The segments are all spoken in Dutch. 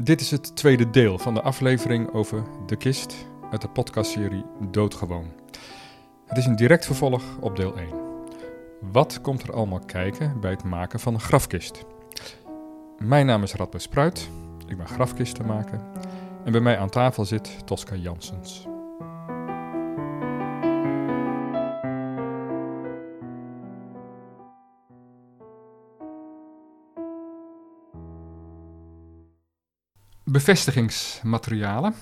Dit is het tweede deel van de aflevering over de kist uit de podcastserie Doodgewoon. Het is een direct vervolg op deel 1. Wat komt er allemaal kijken bij het maken van een grafkist? Mijn naam is Radboud Spruit, ik ben grafkistenmaker en bij mij aan tafel zit Tosca Janssens. Bevestigingsmaterialen.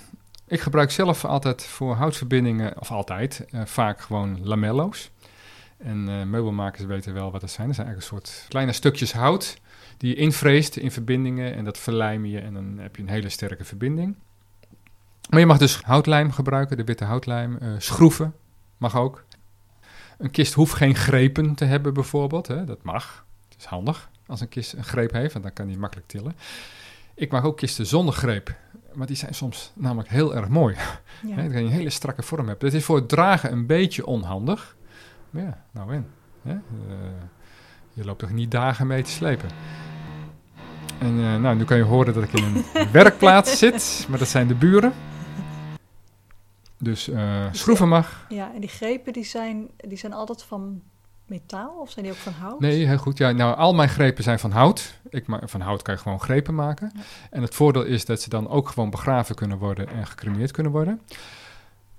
Ik gebruik zelf altijd voor houtverbindingen, of altijd, eh, vaak gewoon lamello's. En eh, meubelmakers weten wel wat dat zijn. Dat zijn eigenlijk een soort kleine stukjes hout die je invreest in verbindingen en dat verlijm je en dan heb je een hele sterke verbinding. Maar je mag dus houtlijm gebruiken, de witte houtlijm. eh, schroeven mag ook. Een kist hoeft geen grepen te hebben bijvoorbeeld. Hè. Dat mag. Het is handig als een kist een greep heeft, want dan kan die makkelijk tillen. Ik maak ook kisten zonder greep, maar die zijn soms namelijk heel erg mooi. Ja. Dat je een hele strakke vorm hebt. Het is voor het dragen een beetje onhandig. Maar ja, nou. Hè? Eh, je loopt toch niet dagen mee te slepen. En eh, nou, nu kan je horen dat ik in een werkplaats zit, maar dat zijn de buren. Dus eh, schroeven mag. ja, en die grepen die zijn, die zijn altijd van metaal of zijn die ook van hout? Nee, heel goed. Ja, nou, al mijn grepen zijn van hout. Ik van hout kan je gewoon grepen maken. Ja. En het voordeel is dat ze dan ook gewoon begraven kunnen worden en gecremeerd kunnen worden.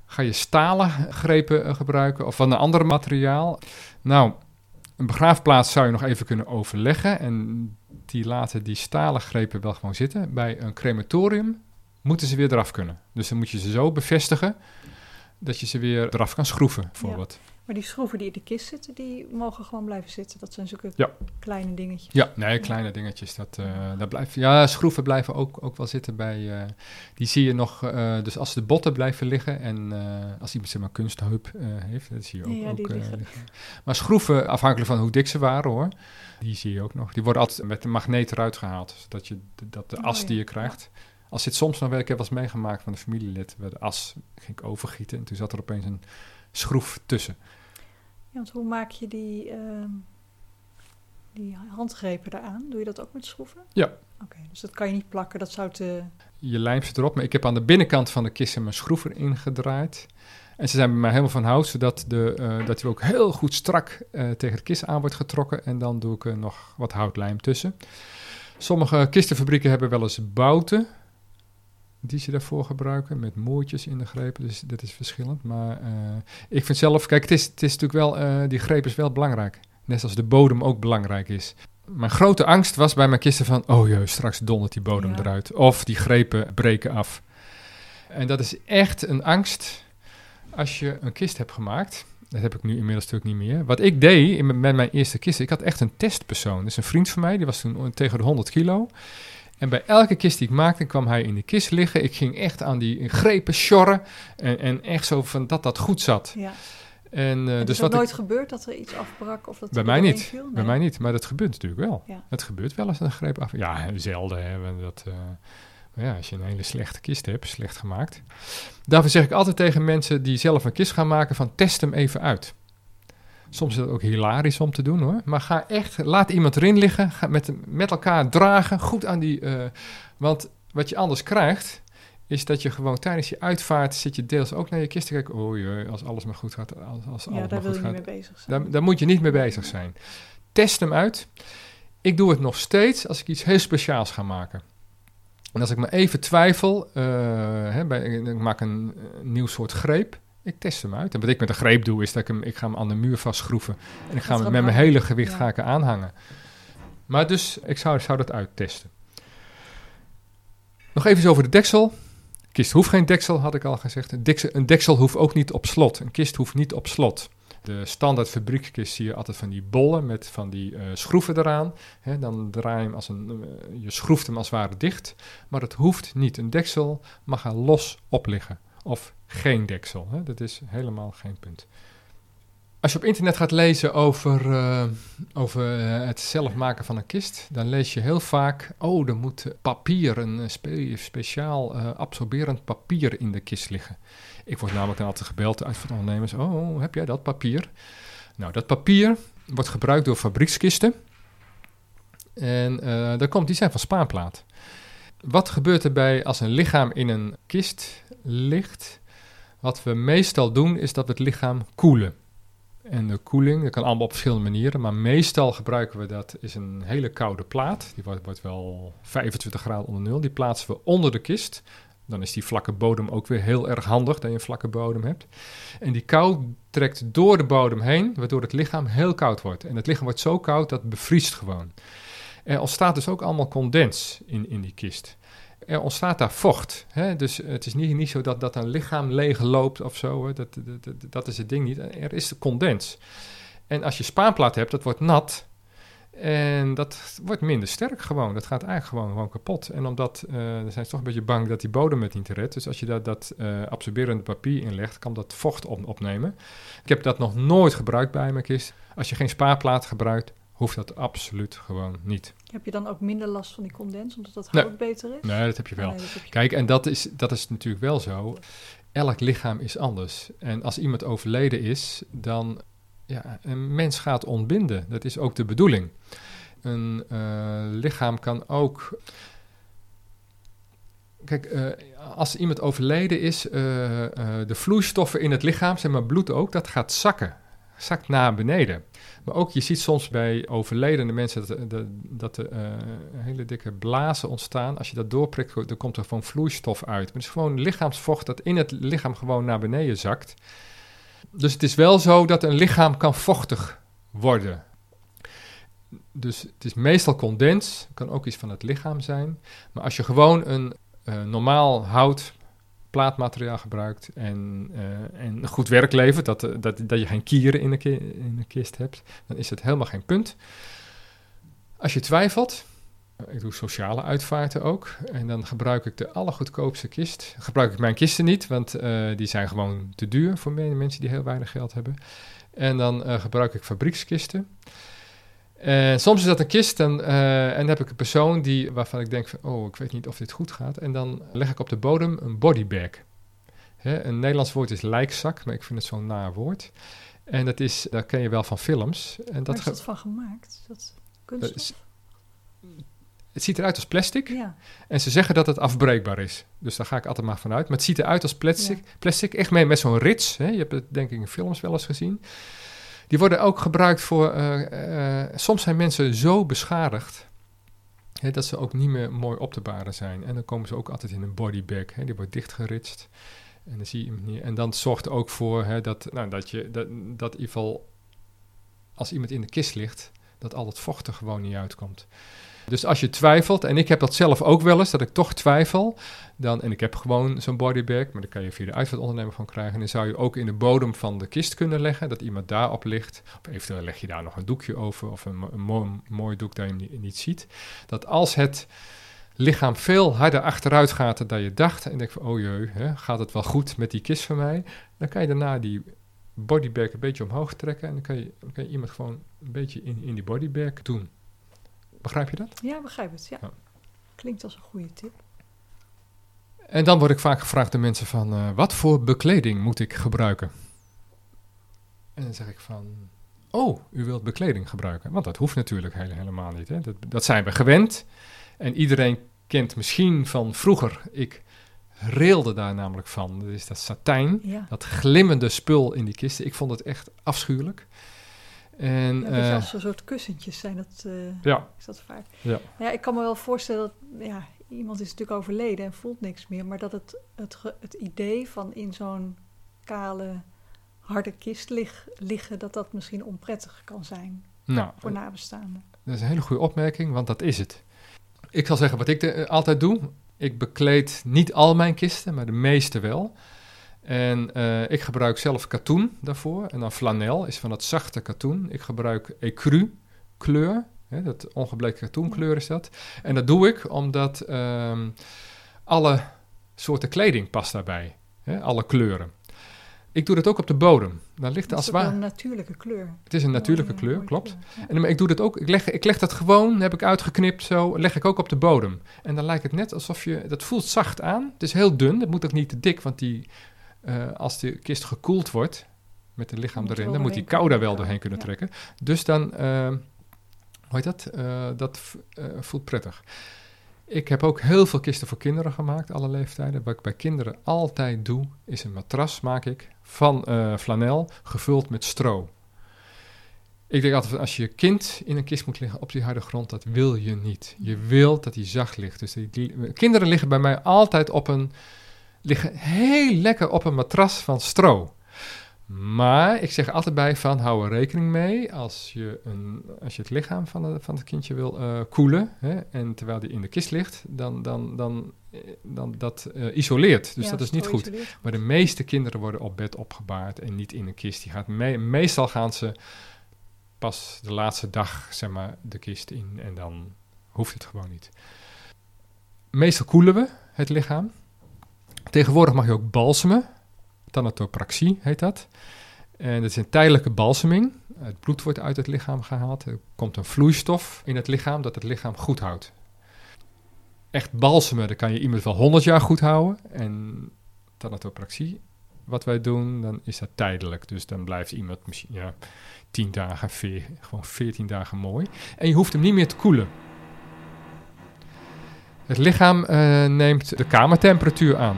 Ga je stalen grepen eh, gebruiken of van een ander materiaal? Nou, een begraafplaats zou je nog even kunnen overleggen. En die laten die stalen grepen wel gewoon zitten. Bij een crematorium moeten ze weer eraf kunnen. Dus dan moet je ze zo bevestigen dat je ze weer eraf kan schroeven, bijvoorbeeld. Maar die schroeven die in de kist zitten, die mogen gewoon blijven zitten. Dat zijn zulke Ja. kleine dingetjes. Ja, nee, kleine dingetjes. Dat, eh, dat blijft, ja, schroeven blijven ook, ook wel zitten bij. eh, die zie je nog. eh, dus als de botten blijven liggen en als iemand zeg maar kunstheup heeft, dat zie je ook. Ja, ook liggen. liggen. Maar schroeven, afhankelijk van hoe dik ze waren hoor, die zie je ook nog. Die worden altijd met de magneet eruit gehaald, zodat je de, dat de Oh, as ja. die je krijgt. Als dit soms nog wel, ik heb eens meegemaakt van een familielid, waar de as ging ik overgieten en toen zat er opeens een schroef tussen. Ja, want hoe maak je die, ehm, die handgrepen eraan? Doe je dat ook met schroeven? Ja. Oké, dus dat kan je niet plakken. Dat zou te... je lijmt ze erop. Maar ik heb aan de binnenkant van de kist mijn schroef erin gedraaid. En ze zijn bij mij helemaal van hout, zodat de, eh, dat hij ook heel goed strak eh, tegen de kist aan wordt getrokken. En dan doe ik er nog wat houtlijm tussen. Sommige kistenfabrieken hebben wel eens bouten die ze daarvoor gebruiken, met moertjes in de grepen. Dus dat is verschillend. Maar eh, ik vind zelf, kijk, het is, het is natuurlijk wel, eh, die greep is wel belangrijk. Net zoals de bodem ook belangrijk is. Mijn grote angst was bij mijn kisten van, oh jee, straks dondert die bodem Ja. eruit. Of die grepen breken af. En dat is echt een angst als je een kist hebt gemaakt. Dat heb ik nu inmiddels natuurlijk niet meer. Wat ik deed in, met mijn eerste kist, ik had echt een testpersoon. Dus een vriend van mij, die was toen tegen de 100 kilo. En bij elke kist die ik maakte, kwam hij in de kist liggen. Ik ging echt aan die grepen sjorren. En, en echt zo van dat dat goed zat. Ja. En, eh, Het dus is wat ik- nooit gebeurd dat er iets afbrak of dat bij mij niet. viel? Bij mij niet, maar dat gebeurt natuurlijk wel. Ja. Het gebeurt wel eens een greep af. Ja, zelden hebben dat. eh, ja, als je een hele slechte kist hebt, slecht gemaakt. Daarvoor zeg ik altijd tegen mensen die zelf een kist gaan maken: van test hem even uit. Soms is het ook hilarisch om te doen hoor. Maar ga echt, laat iemand erin liggen. Ga met, met elkaar dragen. Goed aan die. eh, want wat je anders krijgt. Is dat je gewoon tijdens je uitvaart zit je deels ook naar je kist te kijken. Oh jee, als alles maar goed gaat. Als, als Ja, alles daar maar wil goed je gaat. niet mee bezig zijn. Daar, daar moet je niet mee bezig zijn. Test hem uit. Ik doe het nog steeds als ik iets heel speciaals ga maken. En als ik me even twijfel, eh, hè, bij, ik maak een, nieuw soort greep. Ik test hem uit. En wat ik met een greep doe, is dat ik hem, ik ga hem aan de muur vastschroeven. En ik ga hem met mijn hele gewicht Ja. ga ik er aanhangen. Maar dus, ik zou, zou dat uittesten. Nog even over de deksel. Kist hoeft geen deksel, had ik al gezegd. Een deksel, een deksel hoeft ook niet op slot. Een kist hoeft niet op slot. De standaard fabriekkist zie je altijd van die bollen met van die eh, schroeven eraan. Dan draai je hem als een, eh, je schroeft hem als het ware dicht. Maar dat hoeft niet. Een deksel mag er los op liggen. Of geen deksel. Hè. Dat is helemaal geen punt. Als je op internet gaat lezen over, eh, over eh, het zelf maken van een kist, dan lees je heel vaak: oh, er moet papier, een eh, spe- speciaal absorberend papier in de kist liggen. Ik word namelijk dan altijd gebeld uit van ondernemers: oh, heb jij dat papier? Nou, dat papier wordt gebruikt door fabriekskisten. En daar komt, die zijn van spaanplaat. Wat gebeurt er bij als een lichaam in een kist ligt? Wat we meestal doen is dat we het lichaam koelen. En de koeling, dat kan allemaal op verschillende manieren, maar meestal gebruiken we dat, is een hele koude plaat. Die wordt, wordt wel 25 graden onder nul. Die plaatsen we onder de kist. Dan is die vlakke bodem ook weer heel erg handig dat je een vlakke bodem hebt. En die kou trekt door de bodem heen, waardoor het lichaam heel koud wordt. En het lichaam wordt zo koud dat het bevriest gewoon. Er ontstaat dus ook allemaal condens in, in die kist. Er ontstaat daar vocht. Hè? Dus het is niet, niet zo dat, dat een lichaam leeg loopt of zo. Hè? Dat, dat, dat, is het ding niet. Er is condens. En als je spaanplaat hebt, dat wordt nat. En dat wordt minder sterk gewoon. Dat gaat eigenlijk gewoon, gewoon kapot. En omdat, uh, dan zijn ze toch een beetje bang dat die bodem het niet redt. Dus als je daar dat uh, absorberende papier in legt, kan dat vocht op, opnemen. Ik heb dat nog nooit gebruikt bij mijn kist. Als je geen spaarplaat gebruikt, hoeft dat absoluut gewoon niet. Heb je dan ook minder last van die condens, omdat dat hout nee. beter is? Nee, dat heb je wel. Oh, nee, dat heb je- Kijk, en dat is, dat is natuurlijk wel zo. Elk lichaam is anders. En als iemand overleden is, dan ja, een mens gaat ontbinden. Dat is ook de bedoeling. Een eh, lichaam kan ook. Kijk, eh, als iemand overleden is, eh, de vloeistoffen in het lichaam, zeg maar bloed ook, dat gaat zakken. Zakt naar beneden. Maar ook, je ziet soms bij overledene mensen dat, dat, dat er eh, hele dikke blazen ontstaan. Als je dat doorprikt, dan komt er gewoon vloeistof uit. Het is gewoon lichaamsvocht dat in het lichaam gewoon naar beneden zakt. Dus het is wel zo dat een lichaam kan vochtig worden. Dus het is meestal condens, kan ook iets van het lichaam zijn. Maar als je gewoon een eh, normaal hout plaatmateriaal gebruikt en, eh, en goed werk levert, dat, eh, dat, dat je geen kieren in de, in kist hebt, dan is het helemaal geen punt. Als je twijfelt, eh, ik doe sociale uitvaarten ook, en dan gebruik ik de allergoedkoopste kist. Gebruik ik mijn kisten niet, want die zijn gewoon te duur voor me- mensen die heel weinig geld hebben. En dan gebruik ik fabriekskisten. En soms is dat een kist en, eh, en dan heb ik een persoon die, waarvan ik denk van, oh, ik weet niet of dit goed gaat. En dan leg ik op de bodem een bodybag. Hè, een Nederlands woord is lijkzak, maar ik vind het zo'n naar woord. En dat is, dat ken je wel van films. En Waar dat is dat van gemaakt? Is dat kunststof? het ziet eruit als plastic. ja. En ze zeggen dat het afbreekbaar is. Dus daar ga ik altijd maar vanuit. Maar het ziet eruit als plastic. Plastic echt mee met zo'n rits. Hè? Je hebt het denk ik in films wel eens gezien. Die worden ook gebruikt voor... eh, eh, soms zijn mensen zo beschadigd... Hè, dat ze ook niet meer mooi op te baren zijn. En dan komen ze ook altijd in een bodybag. Hè? Die wordt dichtgeritst. En dan zie je. En dan zorgt ook voor hè, dat, nou, dat je... Dat, dat in ieder geval... Als iemand in de kist ligt... dat al het vocht er gewoon niet uitkomt. Dus als je twijfelt, en ik heb dat zelf ook wel eens, dat ik toch twijfel, dan, en ik heb gewoon zo'n bodybag, maar daar kan je via de uitvaartondernemer van krijgen, dan zou je ook in de bodem van de kist kunnen leggen, dat iemand daarop ligt, of eventueel leg je daar nog een doekje over, of een, mo- een mooi, doek dat je niet, ziet, dat als het lichaam veel harder achteruit gaat dan je dacht, en je denkt van, oh jee, hè, gaat het wel goed met die kist van mij, dan kan je daarna die bodybag een beetje omhoog trekken, en dan kan je, dan kan je iemand gewoon een beetje in, in die bodybag doen. Begrijp je dat? ja, begrijp het. Ja. Ja. Klinkt als een goede tip. En dan word ik vaak gevraagd door mensen van, eh, wat voor bekleding moet ik gebruiken? En dan zeg ik van, oh, u wilt bekleding gebruiken. Want dat hoeft natuurlijk hele- helemaal niet. Hè? Dat, dat zijn we gewend. En iedereen kent misschien van vroeger, ik reelde daar namelijk van. Dat is dat satijn, Ja. dat glimmende spul in die kisten. Ik vond het echt afschuwelijk. En, Ja, een beetje eh, als een soort kussentjes zijn dat, eh, ja, is dat vaak. Ja. ja, ik kan me wel voorstellen dat ja, iemand is natuurlijk overleden en voelt niks meer, maar dat het, het, het idee van in zo'n kale, harde kist lig- liggen, dat dat misschien onprettig kan zijn nou, voor nabestaanden. Dat is een hele goede opmerking, want dat is het. Ik zal zeggen wat ik de- eh, altijd doe. Ik bekleed niet al mijn kisten, maar de meeste wel. En eh, ik gebruik zelf katoen daarvoor. En dan flanel is van het zachte katoen. Ik gebruik ecru kleur. Hè, dat ongebleken katoenkleur is dat. En dat doe ik omdat ehm, alle soorten kleding past daarbij. Hè, alle kleuren. Ik doe dat ook op de bodem. Dan ligt Dat als is het een natuurlijke kleur. Het is een natuurlijke Mooie- kleur, mooie klopt. kleur, ja. En, maar ik doe dat ook. Ik leg, ik leg dat gewoon, heb ik uitgeknipt zo, leg ik ook op de bodem. En dan lijkt het net alsof je, dat voelt zacht aan. Het is heel dun, het moet ook niet te dik, want die, eh, als de kist gekoeld wordt met het lichaam er erin, dan moet die kou daar wel doorheen kunnen trekken. Dus dan, eh, hoe heet dat? Eh, dat eh, voelt prettig. Ik heb ook heel veel kisten voor kinderen gemaakt, alle leeftijden. Wat ik bij kinderen altijd doe, is een matras maak ik van uh, flanel, gevuld met stro. Ik denk altijd, als je kind in een kist moet liggen op die harde grond, dat wil je niet. Je wil dat hij zacht ligt. Dus die, kinderen liggen bij mij altijd op een, liggen heel lekker op een matras van stro. Maar ik zeg altijd bij van hou er rekening mee als je, een, als je het lichaam van, de, van het kindje wil uh, koelen. Hè, en terwijl die in de kist ligt, dan, dan, dan, eh, dan dat uh, isoleert. Dus dat is niet goed. Maar de meeste kinderen worden op bed opgebaard en niet in een kist. Die gaat mee, meestal gaan ze pas de laatste dag zeg maar, de kist in en dan hoeft het gewoon niet. Meestal koelen we het lichaam. Tegenwoordig mag je ook balsemen. Thanatopraxie heet dat. En dat is een tijdelijke balseming. Het bloed wordt uit het lichaam gehaald. Er komt een vloeistof in het lichaam dat het lichaam goed houdt. Echt balsemen, dan kan je iemand wel 100 jaar goed houden. En thanatopraxie, wat wij doen, dan is dat tijdelijk. Dus dan blijft iemand misschien ja, 10 dagen, gewoon 14 dagen mooi. En je hoeft hem niet meer te koelen. Het lichaam uh, neemt de kamertemperatuur aan.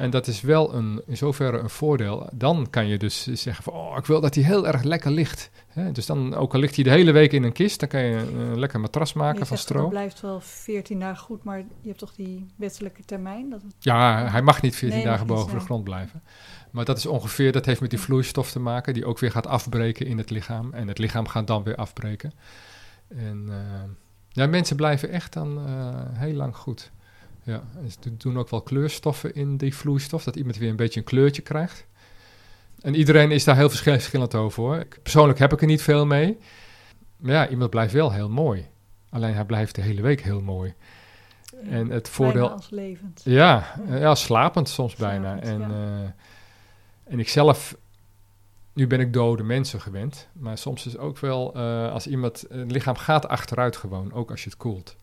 En dat is wel een, in zoverre een voordeel. Dan kan je dus zeggen van, oh, ik wil dat hij heel erg lekker ligt. Hè? Dus dan, ook al ligt hij de hele week in een kist, dan kan je een, lekker matras maken van stro. Het blijft wel 14 dagen goed, maar je hebt toch die wettelijke termijn? Dat Ja, hij mag niet 14 dagen boven de grond blijven. Maar dat is ongeveer, dat heeft met die vloeistof te maken, die ook weer gaat afbreken in het lichaam. En het lichaam gaat dan weer afbreken. En uh, ja, mensen blijven echt dan uh, heel lang goed. Ja, ze doen ook wel kleurstoffen in die vloeistof, dat iemand weer een beetje een kleurtje krijgt. En iedereen is daar heel verschillend over hoor. Persoonlijk heb ik er niet veel mee. Maar ja, iemand blijft wel heel mooi. Alleen hij blijft de hele week heel mooi. en het voordeel. Bijna als levend. Ja, ja, slapend soms bijna. En, uh, en ik zelf, nu ben ik dode mensen gewend. Maar soms is ook wel uh, als iemand. Het lichaam gaat achteruit gewoon, ook als je het koelt.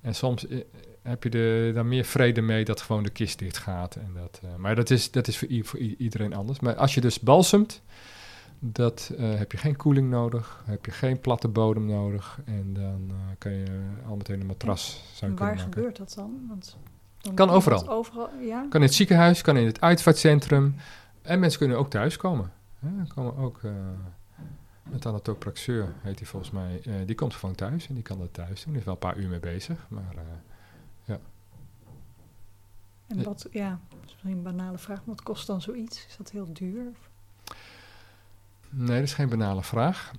En soms eh, heb je er dan meer vrede mee dat gewoon de kist dicht gaat. En dat, uh, maar dat is, dat is voor, voor, iedereen anders. Maar als je dus balsemt, dat, uh, heb je geen koeling nodig, heb je geen platte bodem nodig. En dan uh, kan je al meteen een matras zou en waar gebeurt dat dan? Want dan kan overal. overal ja? Kan in het ziekenhuis, kan in het uitvaartcentrum. En mensen kunnen ook thuiskomen. Hè? komen ook... Met anatopraxeur heet hij volgens mij. die komt gewoon thuis en die kan dat thuis doen. Die is wel een paar uur mee bezig. Maar ja. En wat, ja, misschien een banale vraag, wat kost dan zoiets? Is dat heel duur? Nee, dat is geen banale vraag.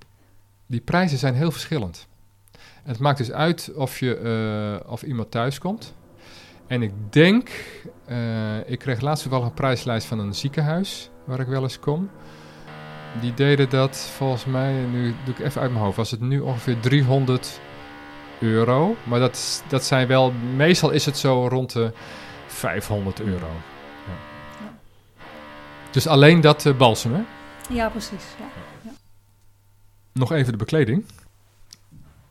Die prijzen zijn heel verschillend. het maakt dus uit of, je, uh, of iemand thuis komt. En ik denk, uh, ik kreeg laatst wel een prijslijst van een ziekenhuis waar ik wel eens kom. Die deden dat volgens mij, nu doe ik even uit mijn hoofd, was het nu ongeveer 300 euro. Maar dat, dat zijn wel, meestal is het zo rond de 500 euro. Ja. Ja. Dus alleen dat uh, balsem, hè? Ja, precies. Ja. ja. Nog even de bekleding.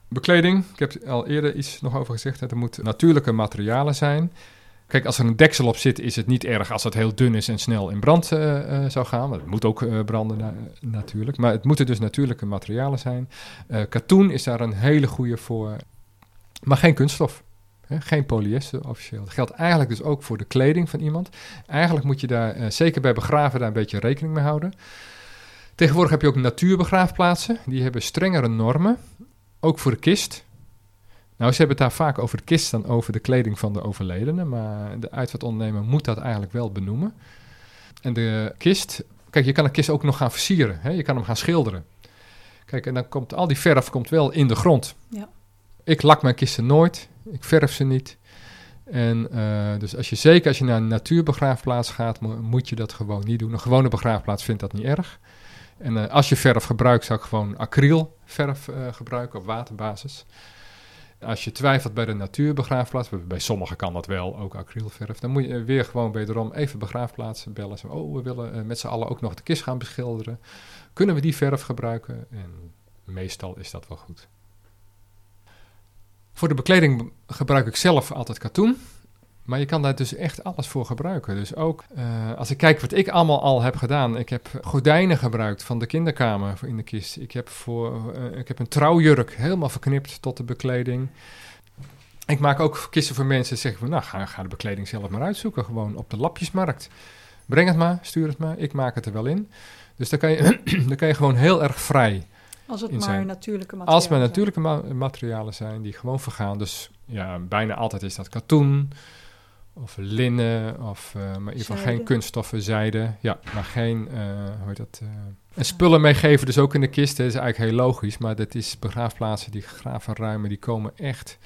Bekleding, ik heb al eerder iets nog over gezegd. Het moet natuurlijke materialen zijn. Kijk, als er een deksel op zit, is het niet erg als het heel dun is en snel in brand uh, uh, zou gaan. Het moet ook uh, branden natuurlijk. Maar het moeten dus natuurlijke materialen zijn. katoen is daar een hele goede voor. Maar geen kunststof. Geen polyester officieel. Dat geldt eigenlijk dus ook voor de kleding van iemand. Eigenlijk moet je daar, uh, zeker bij begraven, daar een beetje rekening mee houden. Tegenwoordig heb je ook natuurbegraafplaatsen. Die hebben strengere normen. Ook voor de kist. Nou, ze hebben het daar vaak over de kist dan over de kleding van de overledene. Maar de uitvaartondernemer moet dat eigenlijk wel benoemen. En de kist... Kijk, je kan een kist ook nog gaan versieren. Je kan hem gaan schilderen. Kijk, en dan komt al die verf komt wel in de grond. Ja. Ik lak mijn kisten nooit. Ik verf ze niet. En uh, dus als je zeker als je naar een natuurbegraafplaats gaat, moet je dat gewoon niet doen. Een gewone begraafplaats vindt dat niet erg. En uh, als je verf gebruikt, zou ik gewoon acrylverf uh, gebruiken op waterbasis. Als je twijfelt bij de natuurbegraafplaats, bij sommigen kan dat wel, ook acrylverf, dan moet je weer gewoon wederom even begraafplaatsen bellen. Oh, we willen met z'n allen ook nog de kist gaan beschilderen. Kunnen we die verf gebruiken? En meestal is dat wel goed. Voor de bekleding gebruik ik zelf altijd katoen. Maar je kan daar dus echt alles voor gebruiken. Dus ook uh, als ik kijk wat ik allemaal al heb gedaan. Ik heb gordijnen gebruikt van de kinderkamer in de kist. Ik heb, voor, uh, ik heb een trouwjurk helemaal verknipt tot de bekleding. Ik maak ook kisten voor mensen zeggen van, nou, ga, ga de bekleding zelf maar uitzoeken. Gewoon op de lapjesmarkt. Breng het maar, stuur het maar, ik maak het er wel in. Dus dan kan je, dan kan je gewoon heel erg vrij Als het maar zijn. natuurlijke materialen Als het maar natuurlijke ma- materialen zijn die gewoon vergaan. Dus ja, bijna altijd is dat katoen of linnen of eh, maar in ieder geval geen kunststoffen, zijde. Ja, maar geen, eh hoe heet dat? eh, en spullen meegeven dus ook in de kist. Dat is eigenlijk heel logisch. Maar dat is begraafplaatsen die graven ruimen, die komen echt...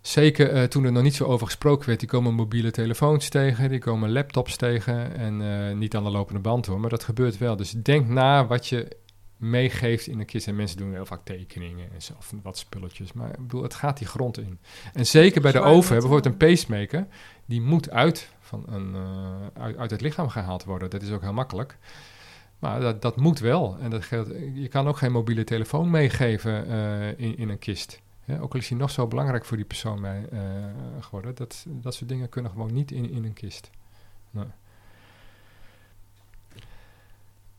Zeker toen er nog niet zo over gesproken werd, die komen mobiele telefoons tegen, die komen laptops tegen en niet aan de lopende band hoor, maar dat gebeurt wel. Dus denk na wat je meegeeft in een kist. En mensen doen heel vaak tekeningen en zo, of wat spulletjes. Maar ik bedoel, het gaat die grond in. En zeker bij de oven, bijvoorbeeld een pacemaker, die moet uit, van een, eh, uit, uit het lichaam gehaald worden. Dat is ook heel makkelijk. Maar dat, dat moet wel. En dat geldt, je kan ook geen mobiele telefoon meegeven eh, in, in een kist. Ook al is die nog zo belangrijk voor die persoon mee, eh, geworden. Dat, dat soort dingen kunnen gewoon niet in, in een kist. Nee.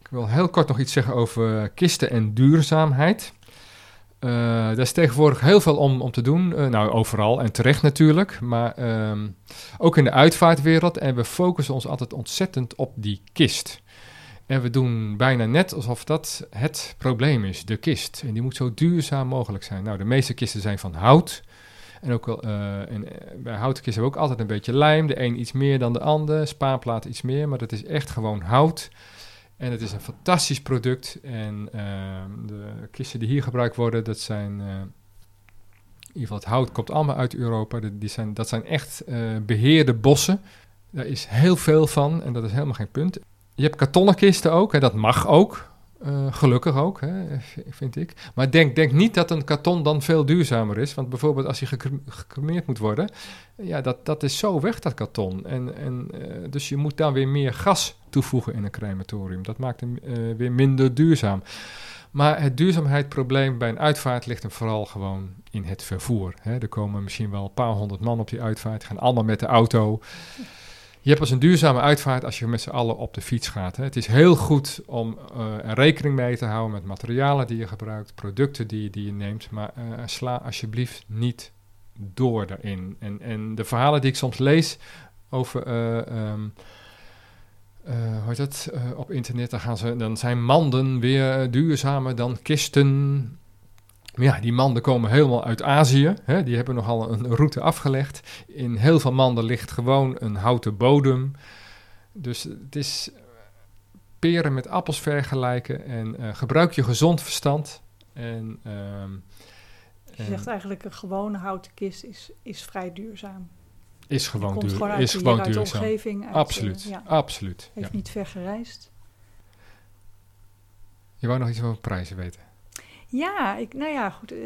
Ik wil heel kort nog iets zeggen over kisten en duurzaamheid. Eh daar is tegenwoordig heel veel om, om te doen. Eh, nou, overal en terecht natuurlijk. Maar ehm, ook in de uitvaartwereld. En we focussen ons altijd ontzettend op die kist. En we doen bijna net alsof dat het probleem is, de kist. En die moet zo duurzaam mogelijk zijn. Nou, de meeste kisten zijn van hout. En ook wel, eh, en, eh, bij houten kisten hebben we ook altijd een beetje lijm. De een iets meer dan de ander, spaarplaat iets meer. Maar dat is echt gewoon hout. En het is een fantastisch product. En ehm, de kisten die hier gebruikt worden, dat zijn... eh, in ieder geval het hout komt allemaal uit Europa. Die zijn, dat zijn echt eh, beheerde bossen. Daar is heel veel van en dat is helemaal geen punt. Je hebt kartonnen kisten ook en dat mag ook. Eh, gelukkig ook, hè, vind ik. Maar denk, denk niet dat een karton dan veel duurzamer is. Want bijvoorbeeld als hij gecre- gecremeerd moet worden... ja, dat, dat is zo weg, dat karton. En, en, eh, dus je moet dan weer meer gas toevoegen in een crematorium. Dat maakt hem eh, weer minder duurzaam. Maar het duurzaamheidsprobleem bij een uitvaart ligt hem vooral gewoon in het vervoer. Hè. Er komen misschien wel een paar honderd man op die uitvaart, gaan allemaal met de auto. Je hebt als een duurzame uitvaart als je met z'n allen op de fiets gaat. Hè. Het is heel goed om eh, er rekening mee te houden met materialen die je gebruikt, producten die, die je neemt. Maar eh, sla alsjeblieft niet door daarin. En, en de verhalen die ik soms lees over. ehm, eh, hoe dat? op internet, dan, gaan ze, dan zijn manden weer duurzamer dan kisten. Maar ja, die manden komen helemaal uit Azië. Hè? Die hebben nogal een route afgelegd. In heel veel manden ligt gewoon een houten bodem. Dus het is eh, peren met appels vergelijken. En eh, gebruik je gezond verstand. En, ehm, Je zegt eigenlijk een gewone houten kist is, is vrij duurzaam. is gewoon, duur, gewoon is gewoon uit de duurzaam. omgeving. uit, Absoluut, eh, ja, absoluut. heeft Ja. niet ver gereisd. Je wou nog iets over prijzen weten? Ja, ik, nou ja, goed. eh,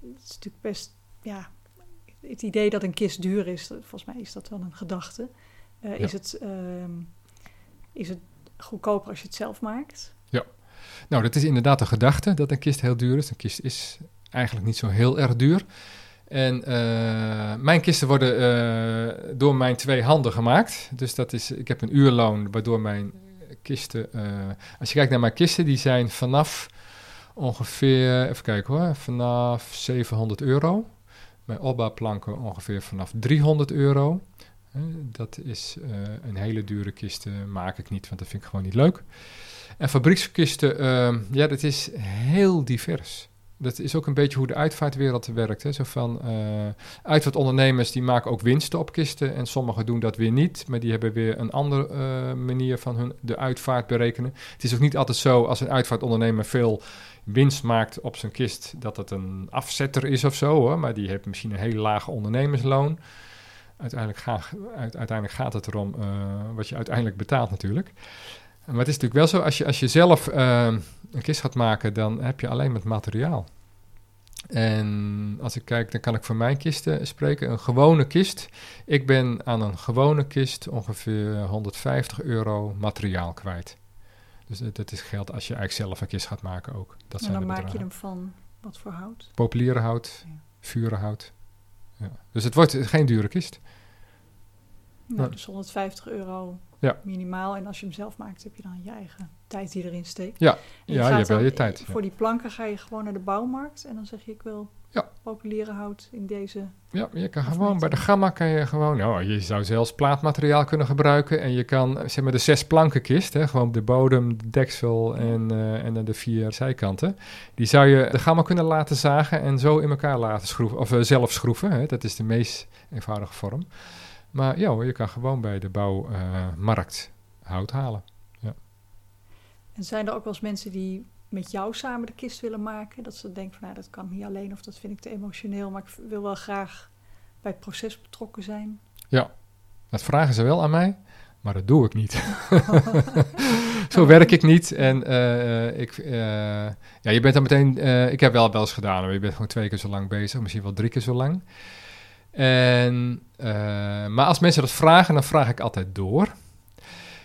het is natuurlijk best, ja, het idee dat een kist duur is, volgens mij is dat wel een gedachte. Eh, Ja. is, het, ehm, is het goedkoper als je het zelf maakt? Nou, dat is inderdaad een gedachte dat een kist heel duur is. Een kist is eigenlijk niet zo heel erg duur. En eh, mijn kisten worden door mijn twee handen gemaakt. Dus dat is, ik heb een uurloon waardoor mijn kisten. als je kijkt naar mijn kisten, die zijn vanaf ongeveer, even kijken hoor, vanaf 700 euro. Mijn opbouwplanken ongeveer vanaf 300 euro. Dat is eh, een hele dure kist, eh, maak ik niet, want dat vind ik gewoon niet leuk. En fabriekskisten, ehm, ja, dat is heel divers. Dat is ook een beetje hoe de uitvaartwereld werkt. Hè. Zo van, eh, uitvaartondernemers die maken ook winsten op kisten en sommigen doen dat weer niet. Maar die hebben weer een andere manier van hun, de uitvaart berekenen. Het is ook niet altijd zo als een uitvaartondernemer veel winst maakt op zijn kist, dat het een afzetter is of zo. Maar die heeft misschien een heel laag ondernemersloon. Uiteindelijk, uiteindelijk gaat het erom eh, wat je uiteindelijk betaalt natuurlijk. Maar het is natuurlijk wel zo, als je, als je zelf eh, een kist gaat maken, dan heb je alleen met materiaal. En als ik kijk, dan kan ik voor mijn kisten spreken. Een gewone kist. Ik ben aan een gewone kist ongeveer 150 euro materiaal kwijt. Dus dat, is geld als je eigenlijk zelf een kist gaat maken ook. Dat en zijn dan maak je hem van wat voor hout? Populierenhout, Ja. vurenhout. Ja. Dus het wordt geen dure kist. Ja. dus 150 euro Ja. minimaal. En als je hem zelf maakt, heb je dan je eigen tijd die erin steekt. Ja. En Ja, je hebt wel je tijd, ja. Voor die planken ga je gewoon naar de bouwmarkt. En dan zeg je, ik wil Ja. populiere hout in deze. Ja, je kan gewoon bij de gamma kan je gewoon, nou, je zou zelfs plaatmateriaal kunnen gebruiken en je kan, zeg maar, de zes plankenkist, hè, gewoon de bodem, de deksel en, eh, en dan de vier zijkanten, die zou je de gamma kunnen laten zagen en zo in elkaar laten schroeven, of eh, zelf schroeven, hè, dat is de meest eenvoudige vorm. Maar ja, hoor, je kan gewoon bij de bouwmarkt hout halen. En zijn er ook wel eens mensen die met jou samen de kist willen maken? Dat ze denken van, nou, dat kan niet alleen of dat vind ik te emotioneel. Maar ik wil wel graag bij het proces betrokken zijn. Dat vragen ze wel aan mij, maar dat doe ik niet. Zo werk ik niet. En eh, ik, eh, ja, je bent dan meteen. eh, ik heb wel wel eens gedaan, maar je bent gewoon twee keer zo lang bezig, misschien wel drie keer zo lang. En, eh, maar als mensen dat vragen, dan vraag ik altijd door.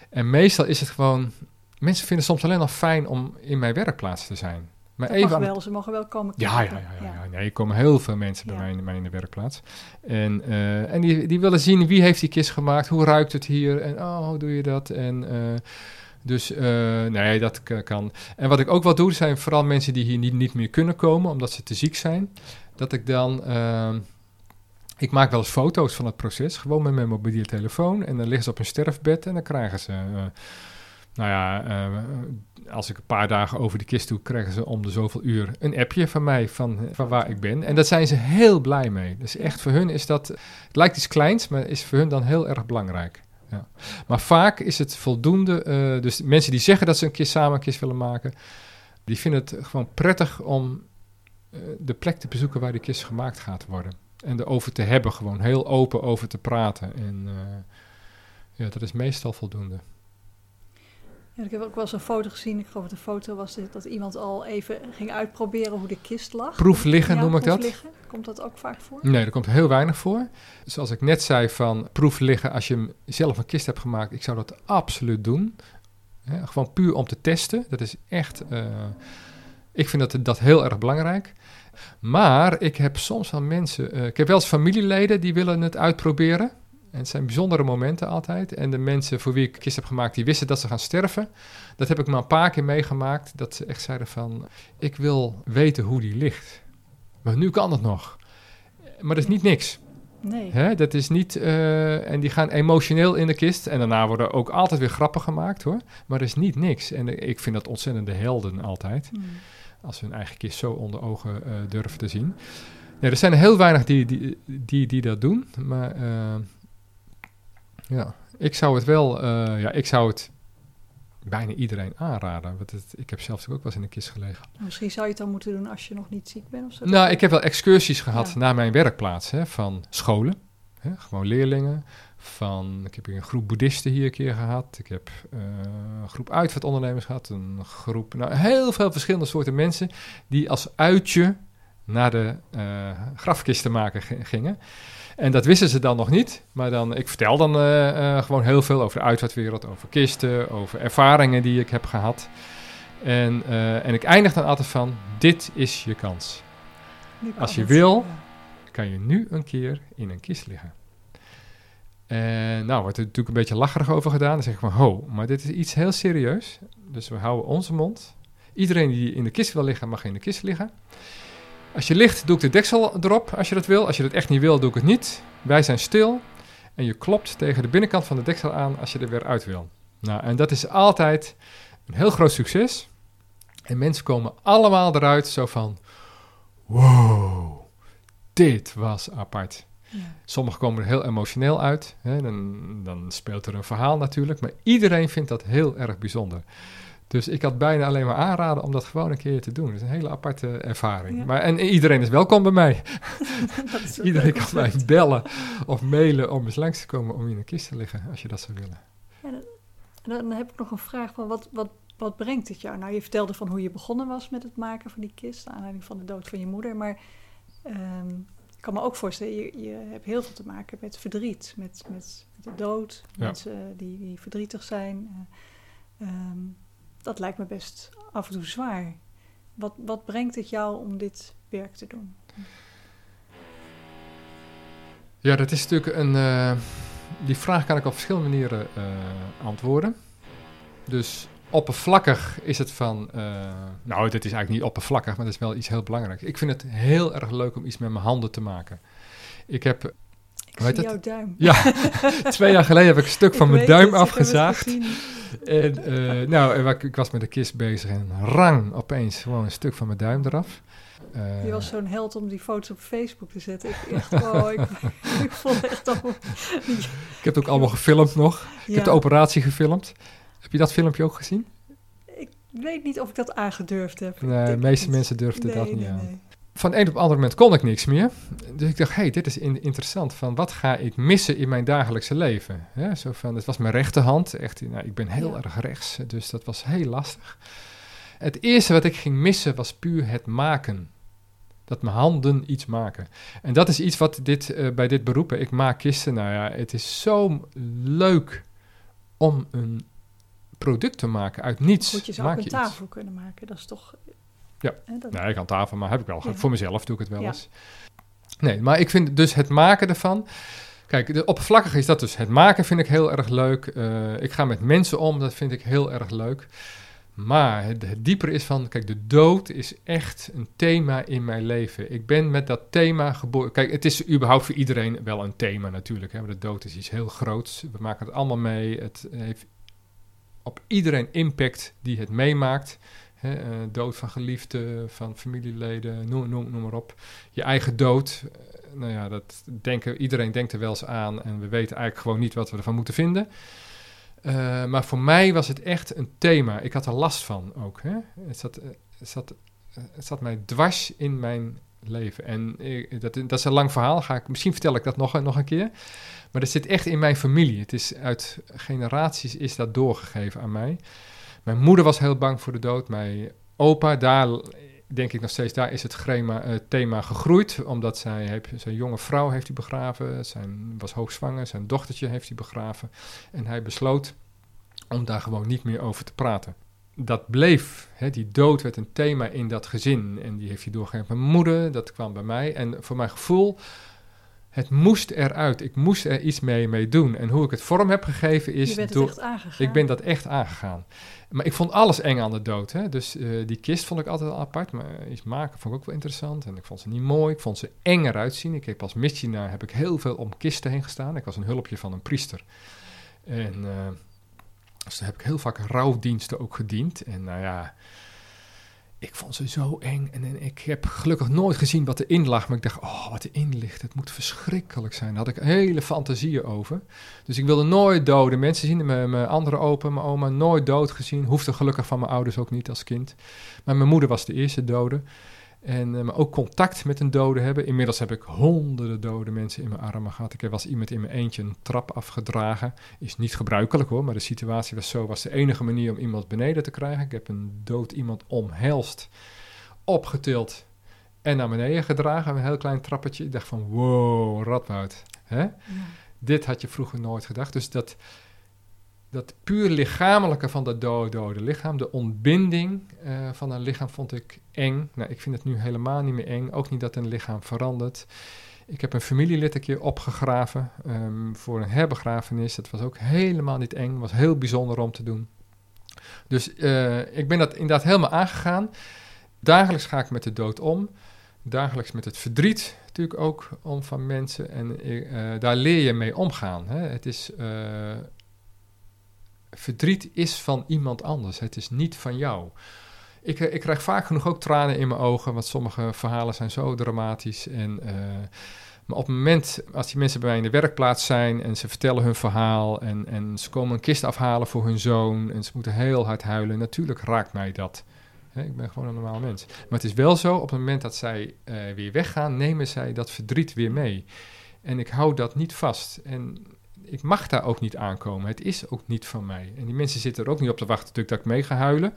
En meestal is het gewoon. Mensen vinden het soms alleen nog fijn om in mijn werkplaats te zijn. Maar Dat even mag wel, ze mogen wel komen ja, ja, kijken. ja, ja, ja. Nee, er komen heel veel mensen bij Ja. mij, in- mij in de werkplaats. En, eh, en die, die willen zien wie heeft die kist gemaakt, hoe ruikt het hier en oh, hoe doe je dat? En, eh, dus nee, dat k- kan. En wat ik ook wel doe, zijn vooral mensen die hier niet, niet meer kunnen komen omdat ze te ziek zijn. Dat ik dan, eh, ik maak wel eens foto's van het proces, gewoon met mijn mobiele telefoon. En dan liggen ze op een sterfbed en dan krijgen ze... eh, nou ja, eh, als ik een paar dagen over de kist doe, krijgen ze om de zoveel uur een appje van mij van, van waar ik ben. En daar zijn ze heel blij mee. Dus echt voor hun is dat, het lijkt iets kleins, maar is voor hun dan heel erg belangrijk. Ja. Maar vaak is het voldoende, eh, dus mensen die zeggen dat ze een keer samen kist willen maken, die vinden het gewoon prettig om de plek te bezoeken waar die kist gemaakt gaat worden. En erover te hebben, gewoon heel open over te praten. En eh, ja, dat is meestal voldoende. Ja, ik heb ook wel eens een foto gezien. Ik geloof dat de foto was dat, dat iemand al even ging uitproberen hoe de kist lag. Proef liggen Ja, noem ik dat. liggen. Komt dat ook vaak voor? Nee, er komt heel weinig voor. Zoals ik net zei van proef liggen als je zelf een kist hebt gemaakt. Ik zou dat absoluut doen. Gewoon puur om te testen. Dat is echt... eh, ik vind dat, dat heel erg belangrijk. Maar ik heb soms wel mensen... eh, ik heb wel eens familieleden die willen het uitproberen. En het zijn bijzondere momenten altijd. En de mensen voor wie ik kist heb gemaakt, die wisten dat ze gaan sterven. Dat heb ik maar een paar keer meegemaakt. Dat ze echt zeiden van, ik wil weten hoe die ligt. Maar nu kan het nog. Maar dat is niet niks. Nee. Hè? Dat is niet. eh, en die gaan emotioneel in de kist. En daarna worden ook altijd weer grappen gemaakt hoor. Maar dat is niet niks. En ik vind dat ontzettende helden altijd. Hmm. Als ze hun eigen kist zo onder ogen eh, durven te zien. Ja, er zijn er heel weinig die, die, die, die dat doen. Maar eh, ja, ik zou het wel. eh, ja, ik zou het bijna iedereen aanraden. Want het, ik heb zelf ook wel eens in een kist gelegen. Misschien zou je het dan moeten doen als je nog niet ziek bent of zo. Nou, ik heb wel excursies gehad Ja. naar mijn werkplaats. Hè, van scholen, hè, gewoon leerlingen. Van, ik heb hier een groep boeddhisten hier een keer gehad. Ik heb eh, een groep uitvaartondernemers gehad. Een groep, nou, heel veel verschillende soorten mensen... die als uitje naar de eh grafkisten maken gingen. En dat wisten ze dan nog niet. Maar dan, ik vertel dan eh, gewoon heel veel over de uitvaartwereld... over kisten, over ervaringen die ik heb gehad... En, en ik eindig dan altijd van, dit is je kans. Als je wil. Kan je nu een keer in een kist liggen? En nou, wordt er natuurlijk een beetje lacherig over gedaan. Dan zeg ik van, ho, maar dit is iets heel serieus. Dus we houden onze mond. Iedereen die in de kist wil liggen, mag in de kist liggen. Als je ligt, doe ik de deksel erop als je dat wil. Als je dat echt niet wil, doe ik het niet. Wij zijn stil. En je klopt tegen de binnenkant van de deksel aan als je er weer uit wil. Nou, en dat is altijd een heel groot succes. En mensen komen allemaal eruit zo van... Wow, dit was apart. Ja. Sommigen komen er heel emotioneel uit. Hè, dan, dan speelt er een verhaal natuurlijk. Maar iedereen vindt dat heel erg bijzonder. Dus ik had bijna alleen maar aanraden om dat gewoon een keer te doen. Dat is een hele aparte ervaring. Ja. Maar, en iedereen is welkom bij mij. Iedereen kan mij bellen of mailen om eens langs te komen om in een kist te liggen, als je dat zou willen. En dan heb ik nog een vraag van wat, wat, wat brengt het jou? Nou, je vertelde van hoe je begonnen was met het maken van die kist, naar aanleiding van de dood van je moeder. Maar ehm, ik kan me ook voorstellen, je, je hebt heel veel te maken met verdriet, met, met, met de dood, Ja. mensen die, die verdrietig zijn. Eh, ehm, dat lijkt me best af en toe zwaar. Wat, wat brengt het jou om dit werk te doen? Ja, dat is natuurlijk een. eh, die vraag kan ik op verschillende manieren uh, antwoorden. Dus oppervlakkig is het van... Uh, nou, dit is eigenlijk niet oppervlakkig, maar dat is wel iets heel belangrijks. Ik vind het heel erg leuk om iets met mijn handen te maken. Ik heb... Ik zie jouw duim. Ja, twee jaar geleden heb ik een stuk van mijn duim afgezaagd. En, uh, nou, ik was met de kist bezig en rang, opeens gewoon een stuk van mijn duim eraf. Uh, je was zo'n held om die foto's op Facebook te zetten. Ik, echt, oh, ik, ik vond echt allemaal... ik heb het ook allemaal gefilmd nog. Ik heb de operatie gefilmd. Heb je dat filmpje ook gezien? Ik weet niet of ik dat aangedurfd heb. Nee, de meeste mensen durfden dat niet aan. Van een op ander moment kon ik niks meer. Dus ik dacht, hé, hey, dit is interessant. Van wat ga ik missen in mijn dagelijkse leven? zo van, het was mijn rechterhand. Echt, nou, ik ben heel erg rechts, dus dat was heel lastig. Het eerste wat ik ging missen was puur het maken. Dat mijn handen iets maken. En dat is iets wat dit, uh, bij dit beroep, ik maak kisten. Nou ja, het is zo leuk om een product te maken uit niets. Moet je zou ook een tafel kunnen maken, dat is toch... Ja, hè, dat... nee, ik kan tafel, maar heb ik wel. Ja. Voor mezelf doe ik het wel ja. eens. Nee, maar ik vind dus het maken ervan... Kijk, de oppervlakkig is dat dus. Het maken vind ik heel erg leuk. Uh, ik ga met mensen om, dat vind ik heel erg leuk. Maar het, het dieper is van, kijk, de dood is echt een thema in mijn leven. Ik ben met dat thema geboren. Kijk, het is überhaupt voor iedereen wel een thema natuurlijk. Hè? Maar de dood is iets heel groots. We maken het allemaal mee. Het heeft op iedereen impact die het meemaakt. Uh, dood van geliefden, van familieleden, noem, noem, noem maar op. Je eigen dood, uh, nou ja, dat denken, iedereen denkt er wel eens aan en we weten eigenlijk gewoon niet wat we ervan moeten vinden. Uh, maar voor mij was het echt een thema. Ik had er last van ook. Hè? Het, zat, het, zat, het zat mij dwars in mijn leven. En dat, dat is een lang verhaal. Ga ik, misschien vertel ik dat nog, nog een keer. Maar dat zit echt in mijn familie. Het is uit generaties is dat doorgegeven aan mij. Mijn moeder was heel bang voor de dood. Mijn opa, daar denk ik nog steeds, daar is het uh, thema gegroeid. Omdat zij, heeft, zijn jonge vrouw heeft hij begraven. Zijn, was hoogzwanger. Zijn dochtertje heeft hij begraven. En hij besloot om daar gewoon niet meer over te praten. Dat bleef, hè, die dood werd een thema in dat gezin. En die heeft hij doorgegeven mijn moeder, dat kwam bij mij. En voor mijn gevoel het moest eruit. Ik moest er iets mee, mee doen. En hoe ik het vorm heb gegeven is... Je door, echt aangegaan. Ik ben dat echt aangegaan. Maar ik vond alles eng aan de dood. Hè? Dus uh, die kist vond ik altijd al apart. Maar iets maken vond ik ook wel interessant. En ik vond ze niet mooi. Ik vond ze eng eruit zien. Ik heb als missionaar heb ik heel veel om kisten heen gestaan. Ik was een hulpje van een priester. En uh, dus daar heb ik heel vaak rouwdiensten ook gediend. En nou ja ik vond ze zo eng. En, ik heb gelukkig nooit gezien wat erin lag. Maar ik dacht, oh, wat erin ligt. Het moet verschrikkelijk zijn. Daar had ik hele fantasieën over. Dus ik wilde nooit doden. Mensen zien mijn, mijn andere open, mijn oma, nooit dood gezien. Hoefde gelukkig van mijn ouders ook niet als kind. Maar mijn moeder was de eerste dode. En uh, maar ook contact met een dode hebben. Inmiddels heb ik honderden dode mensen in mijn armen gehad. Ik heb was iemand in mijn eentje een trap afgedragen. Is niet gebruikelijk hoor, maar de situatie was zo. Was de enige manier om iemand beneden te krijgen. Ik heb een dood iemand omhelst, opgetild en naar beneden gedragen. Een heel klein trappetje. Ik dacht van wow, Radboud. Hè? Ja. Dit had je vroeger nooit gedacht. Dus dat dat puur lichamelijke van dat dode, dode lichaam, de ontbinding uh, van een lichaam vond ik eng. Nou, ik vind het nu helemaal niet meer eng. Ook niet dat een lichaam verandert. Ik heb een familielid een keer opgegraven um, voor een herbegrafenis. Dat was ook helemaal niet eng. was heel bijzonder om te doen. Dus uh, ik ben dat inderdaad helemaal aangegaan. Dagelijks ga ik met de dood om. Dagelijks met het verdriet natuurlijk ook om van mensen. En uh, daar leer je mee omgaan. Hè. Het is verdriet is van iemand anders. Het is niet van jou. Ik, eh, ik krijg vaak genoeg ook tranen in mijn ogen, want sommige verhalen zijn zo dramatisch. En, uh, maar op het moment, als die mensen bij mij in de werkplaats zijn en ze vertellen hun verhaal en, en ze komen een kist afhalen voor hun zoon en ze moeten heel hard huilen, natuurlijk raakt mij dat. ik ben gewoon een normaal mens. Maar het is wel zo, op het moment dat zij uh, weer weggaan, nemen zij dat verdriet weer mee. En ik hou dat niet vast. En ik mag daar ook niet aankomen. Het is ook niet van mij. En die mensen zitten er ook niet op te wachten natuurlijk dat ik mee ga huilen.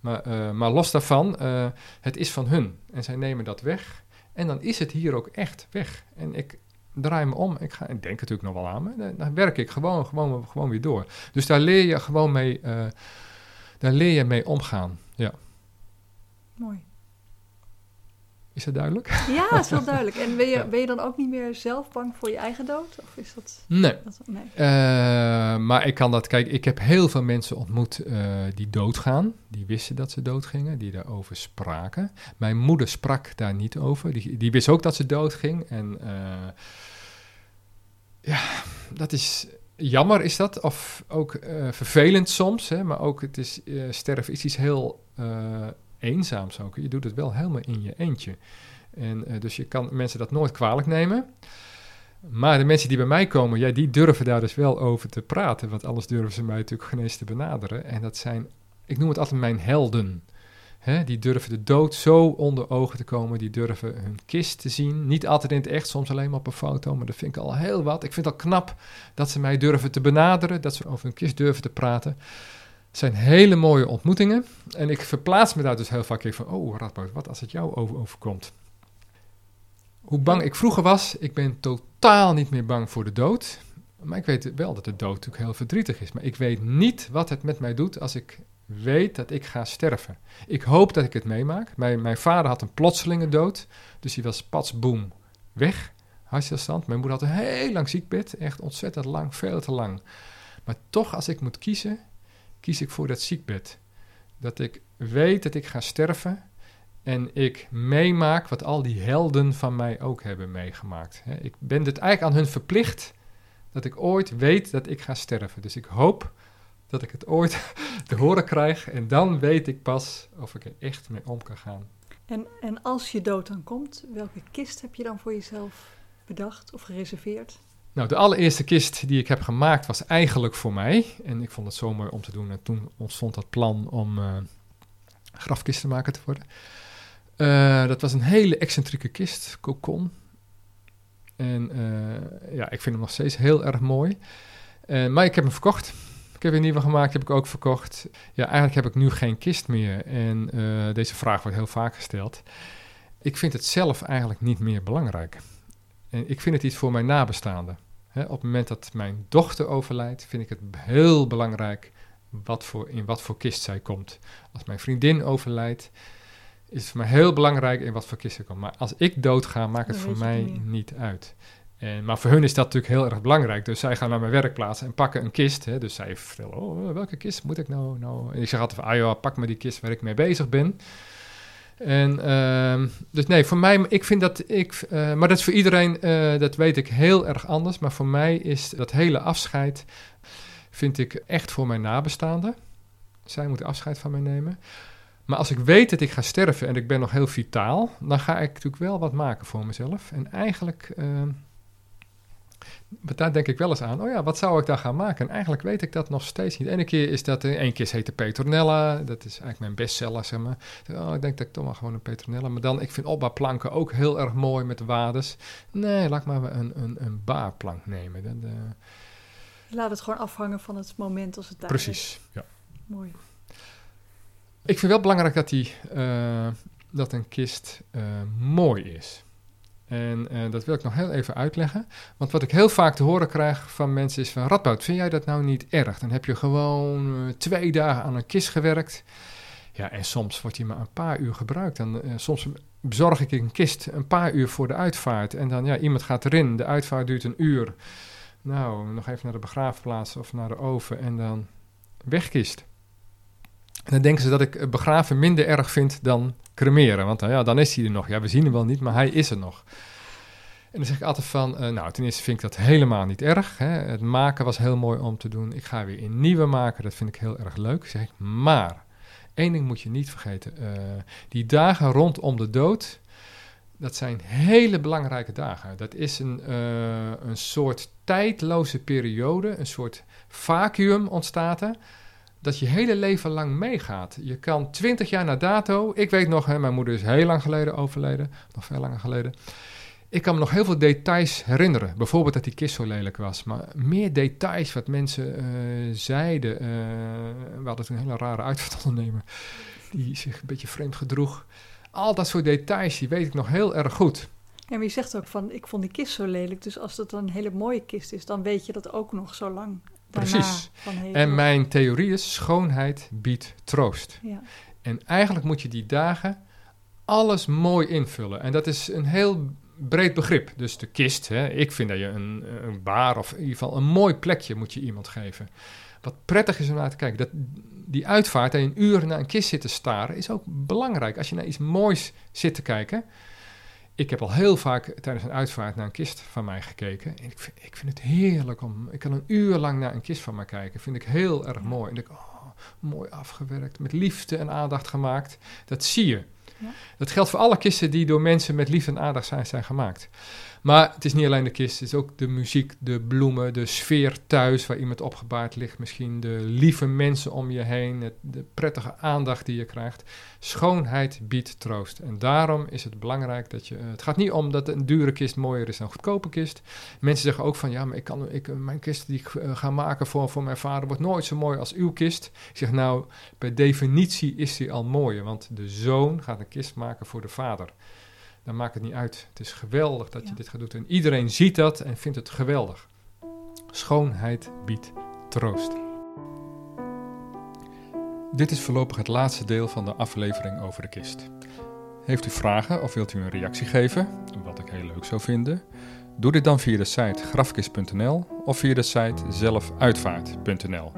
Maar, uh, maar los daarvan, uh, het is van hun. En zij nemen dat weg. En dan is het hier ook echt weg. En ik draai me om. Ik, ga, ik denk natuurlijk nog wel aan me. Dan werk ik gewoon, gewoon, gewoon weer door. Dus daar leer je gewoon mee, uh, daar leer je mee omgaan. Ja. Mooi. Is dat duidelijk? Ja, dat is wel duidelijk. En ben je, ben je dan ook niet meer zelf bang voor je eigen dood? Of is dat... Nee. dat nee. Uh, maar ik kan dat, kijk, ik heb heel veel mensen ontmoet uh, die doodgaan. Die wisten dat ze doodgingen, die daarover spraken. Mijn moeder sprak daar niet over. Die, die wist ook dat ze doodging. En uh, ja, dat is jammer is dat. Of ook vervelend soms. Hè, maar ook het is, sterven is iets heel eenzaams ook. Je doet het wel helemaal in je eentje. En uh, dus je kan mensen dat nooit kwalijk nemen. Maar de mensen die bij mij komen, ja, die durven daar dus wel over te praten. Want anders durven ze mij natuurlijk geen eens te benaderen. En dat zijn, ik noem het altijd mijn helden. Hè, die durven de dood zo onder ogen te komen. Die durven hun kist te zien. Niet altijd in het echt, soms alleen maar op een foto. Maar dat vind ik al heel wat. Ik vind het al knap dat ze mij durven te benaderen. Dat ze over hun kist durven te praten. Het zijn hele mooie ontmoetingen. En ik verplaats me daar dus heel vaak in van... Oh, Radboud, wat als het jou over overkomt? Hoe bang ik vroeger was, ik ben totaal niet meer bang voor de dood. Maar ik weet wel dat de dood natuurlijk heel verdrietig is. Maar ik weet niet wat het met mij doet als ik weet dat ik ga sterven. Ik hoop dat ik het meemaak. Mijn, mijn vader had een plotselinge dood. Dus hij was pats boem weg. Hartstilstand. Mijn moeder had een heel lang ziekbed. Echt ontzettend lang, veel te lang. Maar toch, als ik moet kiezen, kies ik voor dat ziekbed. Dat ik weet dat ik ga sterven en ik meemaak wat al die helden van mij ook hebben meegemaakt. Ik ben het eigenlijk aan hun verplicht dat ik ooit weet dat ik ga sterven. Dus ik hoop dat ik het ooit te horen krijg en dan weet ik pas of ik er echt mee om kan gaan. En, en als je dood dan komt, welke kist heb je dan voor jezelf bedacht of gereserveerd? Nou, de allereerste kist die ik heb gemaakt was eigenlijk voor mij. En ik vond het zo mooi om te doen. En toen ontstond dat plan om uh, grafkist te maken te worden. Uh, dat was een hele excentrieke kist, cocon. En uh, ja, ik vind hem nog steeds heel erg mooi. maar ik heb hem verkocht. Ik heb een nieuwe gemaakt, heb ik ook verkocht. Ja, eigenlijk heb ik nu geen kist meer. En deze vraag wordt heel vaak gesteld. Ik vind het zelf eigenlijk niet meer belangrijk. En ik vind het iets voor mijn nabestaanden op het moment dat mijn dochter overlijdt, vind ik het heel belangrijk wat voor, in wat voor kist zij komt. Als mijn vriendin overlijdt, is het voor mij heel belangrijk in wat voor kist zij komt. Maar als ik doodga, maakt het voor mij niet. niet uit. En, maar voor hun is dat natuurlijk heel erg belangrijk. Dus zij gaan naar mijn werkplaats en pakken een kist. Hè. Dus zij vertellen, oh, welke kist moet ik nou? nou? En ik zeg altijd van, ah joh, pak maar die kist waar ik mee bezig ben. En uh, dus nee, voor mij, ik vind dat ik, uh, maar dat is voor iedereen, uh, dat weet ik heel erg anders. Maar voor mij is dat hele afscheid, vind ik echt voor mijn nabestaanden. Zij moeten afscheid van mij nemen. Maar als ik weet dat ik ga sterven en ik ben nog heel vitaal, dan ga ik natuurlijk wel wat maken voor mezelf. En eigenlijk uh, maar daar denk ik wel eens aan. Oh ja, wat zou ik dan gaan maken? En eigenlijk weet ik dat nog steeds niet. De ene keer is dat, één keer heette Petronella. Dat is eigenlijk mijn bestseller, zeg maar. Oh, ik denk dat ik toch maar gewoon een Petronella. Maar dan, ik vind opbaarplanken ook heel erg mooi met de wades. Nee, laat maar een, een, een baarplank nemen. Dat, uh... Laat het gewoon afhangen van het moment als het daar Precies, ja. Mooi. Ik vind wel belangrijk dat, die, uh, dat een kist uh, mooi is. En uh, dat wil ik nog heel even uitleggen. Want wat ik heel vaak te horen krijg van mensen is van... Radboud, vind jij dat nou niet erg? Dan heb je gewoon uh, twee dagen aan een kist gewerkt. Ja, en soms wordt die maar een paar uur gebruikt. En uh, soms bezorg ik een kist een paar uur voor de uitvaart. En dan, ja, iemand gaat erin. De uitvaart duurt een uur. Nou, nog even naar de begraafplaats of naar de oven en dan wegkist. Dan denken ze dat ik begraven minder erg vind dan cremeren. Want nou ja, dan is hij er nog. Ja, we zien hem wel niet, maar hij is er nog. En dan zeg ik altijd van, uh, nou, ten eerste vind ik dat helemaal niet erg. Hè. Het maken was heel mooi om te doen. Ik ga weer een nieuwe maken, dat vind ik heel erg leuk. Zeg ik, maar, één ding moet je niet vergeten. Uh, die dagen rondom de dood, dat zijn hele belangrijke dagen. Dat is een, uh, een soort tijdloze periode, een soort vacuüm ontstaat er dat je hele leven lang meegaat. Je kan twintig jaar na dato, ik weet nog, hè, mijn moeder is heel lang geleden overleden, nog veel langer geleden. Ik kan me nog heel veel details herinneren. Bijvoorbeeld dat die kist zo lelijk was. Maar meer details wat mensen uh, zeiden. Uh, we hadden een hele rare uitvaartondernemer die zich een beetje vreemd gedroeg. Al dat soort details, die weet ik nog heel erg goed. En wie zegt ook van, ik vond die kist zo lelijk. Dus als het een hele mooie kist is, dan weet je dat ook nog zo lang Precies. En mijn theorie is: schoonheid biedt troost. Ja. En eigenlijk moet je die dagen alles mooi invullen. En dat is een heel breed begrip. Dus de kist, hè, ik vind dat je een, een baar of in ieder geval een mooi plekje moet je iemand geven. Wat prettig is om naar te kijken. Dat, die uitvaart en een uur naar een kist zitten staren is ook belangrijk. Als je naar iets moois zit te kijken. Ik heb al heel vaak tijdens een uitvaart naar een kist van mij gekeken. En ik vind, ik vind het heerlijk om. Ik kan een uur lang naar een kist van mij kijken. Vind ik heel erg mooi. En ik, oh, mooi afgewerkt, met liefde en aandacht gemaakt. Dat zie je. Ja. Dat geldt voor alle kisten die door mensen met liefde en aandacht zijn, zijn gemaakt. Maar het is niet alleen de kist, het is ook de muziek, de bloemen, de sfeer thuis waar iemand opgebaard ligt. Misschien de lieve mensen om je heen, de prettige aandacht die je krijgt. Schoonheid biedt troost. En daarom is het belangrijk dat je. Het gaat niet om dat een dure kist mooier is dan een goedkope kist. Mensen zeggen ook van ja, maar ik kan, ik, mijn kist die ik uh, ga maken voor, voor mijn vader wordt nooit zo mooi als uw kist. Ik zeg nou, per definitie is die al mooier, want de zoon gaat een kist maken voor de vader dan maakt het niet uit. Het is geweldig dat je dit gaat doen. En iedereen ziet dat en vindt het geweldig. Schoonheid biedt troost. Dit is voorlopig het laatste deel van de aflevering over de kist. Heeft u vragen of wilt u een reactie geven, wat ik heel leuk zou vinden? Doe dit dan via de site grafkist.nl of via de site zelfuitvaart.nl.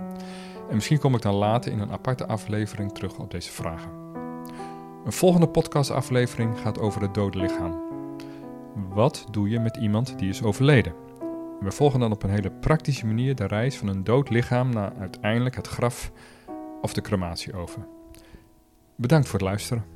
En misschien kom ik dan later in een aparte aflevering terug op deze vragen. Een volgende podcastaflevering gaat over het dode lichaam. Wat doe je met iemand die is overleden? We volgen dan op een hele praktische manier de reis van een dood lichaam naar uiteindelijk het graf of de crematie over. Bedankt voor het luisteren.